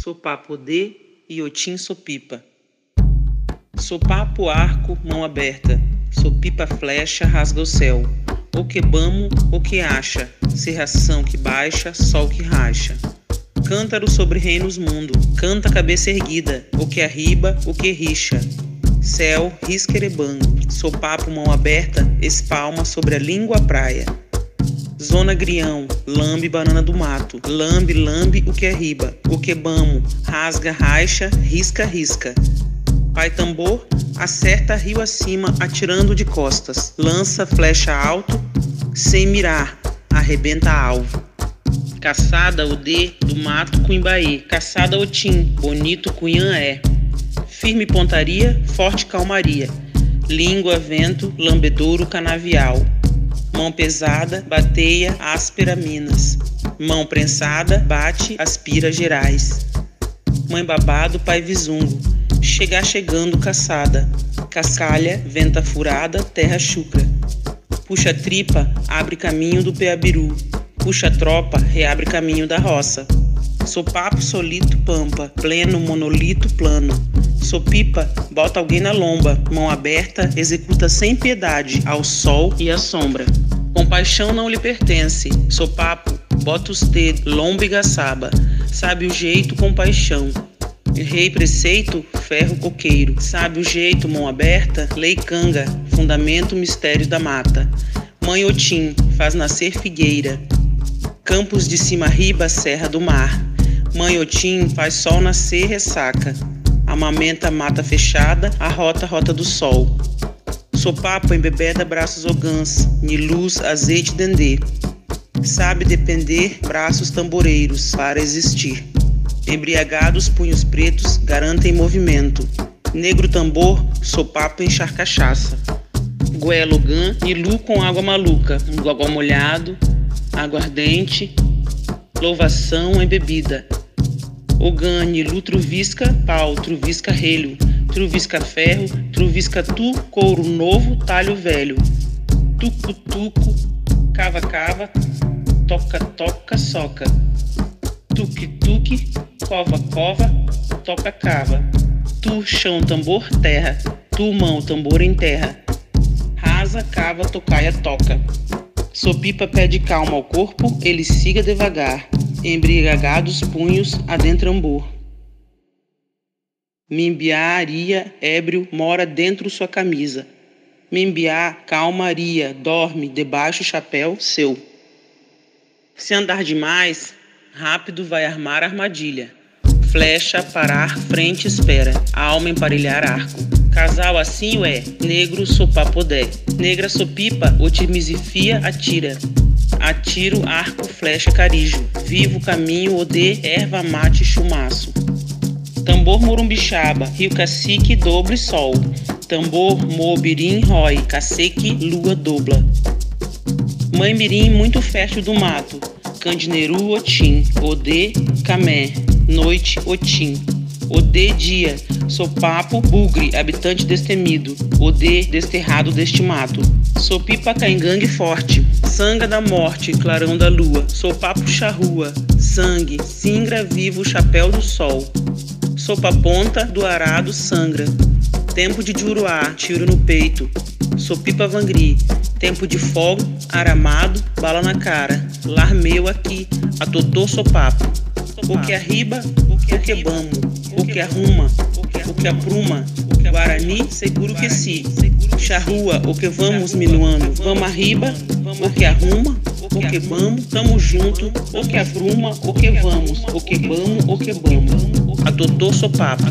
Sopapo de Iotim Sopipa. Sopapo arco, mão aberta. Sopipa flecha, rasga o céu. O que bamo, o que acha. Serração que baixa, sol que racha. Cântaro sobre reinos mundo, canta cabeça erguida, o que arriba, o que rixa. Céu, risquerebang, sopapo mão aberta, espalma sobre a língua praia. Zona grião, lambe banana do mato, lambe, lambe o que é riba, o que rasga, raixa, risca, risca. Pai tambor, acerta rio acima, atirando de costas, lança flecha alto, sem mirar, arrebenta alvo. Caçada o D do mato Cuimbaê, caçada Otim, bonito Cunhã é. Firme pontaria, forte calmaria. Língua, vento, lambedouro, canavial. Mão pesada, bateia, áspera, minas. Mão prensada, bate, aspira, gerais. Mãe babado, pai visungo. Chegar chegando, caçada. Cascalha, venta furada, terra chucra. Puxa tripa, abre caminho do peabiru. Puxa tropa, reabre caminho da roça. Sou papo solito pampa, pleno monolito plano. Sou pipa, bota alguém na lomba, mão aberta, executa sem piedade ao sol e à sombra. Compaixão não lhe pertence, sou papo, bota os dedos, lomba e gaçaba, sabe o jeito compaixão. Rei preceito, ferro coqueiro, sabe o jeito, mão aberta, lei canga, fundamento mistério da mata. Mãe Otim, faz nascer figueira. Campos de cima riba, serra do mar. Mãe Otim, faz sol nascer ressaca. Amamenta mata fechada, a rota rota do sol. Sopapo embebeda braços ogãs, luz azeite dendê. Sabe depender braços tamboreiros para existir. Embriagados punhos pretos garantem movimento. Negro tambor, sopapo enchar cachaça. Goelo gan, nilu com água maluca, um gogó molhado, água ardente, louvação embebida. Ogane, lu truvisca, pau, truvisca relho, truvisca ferro, truvisca tu, couro novo, talho velho. Tuco, tuco, cava, cava, toca, toca, soca. Tuque, tuque, cova, cova, toca, cava. Tu, chão, tambor, terra. Tu, mão, tambor em terra. Rasa, cava, tocaia, toca. Sopipa pede calma ao corpo, ele siga devagar. Embriagados punhos adentrambor. Mimbiaria, ébrio, mora dentro sua camisa. Mimbiá, calmaria, dorme debaixo chapéu seu. Se andar demais, rápido vai armar armadilha. Flecha, parar, frente, espera. Alma emparelhar arco. Casal assim é, negro sopapodé. Negra sopipa, otimizifia, atira. Atiro, arco, flecha, carijo. Vivo caminho, odê, erva, mate, chumaço. Tambor Morumbixaba, Rio Cacique, Doble Sol. Tambor Mobirim, Rói, Caceque, Lua Dobla. Mãe Mirim, muito fértil do mato. Candineru, Otim. Odê, Camé. Noite, Otim. Odê, dia. Sopapo, Bugre, habitante destemido. Odê, desterrado deste mato. Sopipa, Caingangue forte. Sanga da morte, clarão da lua. Sopapo, charrua. Sangue, singra vivo, chapéu do sol. Sopa ponta do arado sangra. Tempo de juruá, tiro no peito. Sopipa vangri. Tempo de fogo, aramado, bala na cara. Lar meu aqui, atotô sopapo. O que arriba, o que bamo. O que arruma, o que apruma. Guarani, seguro que si. Charrua, o que vamos minuano. Vamos arriba, o que arruma, o que vamos, tamo junto, o que apruma, o que vamos, o que vamos, o que vamos. Adotou sopapo.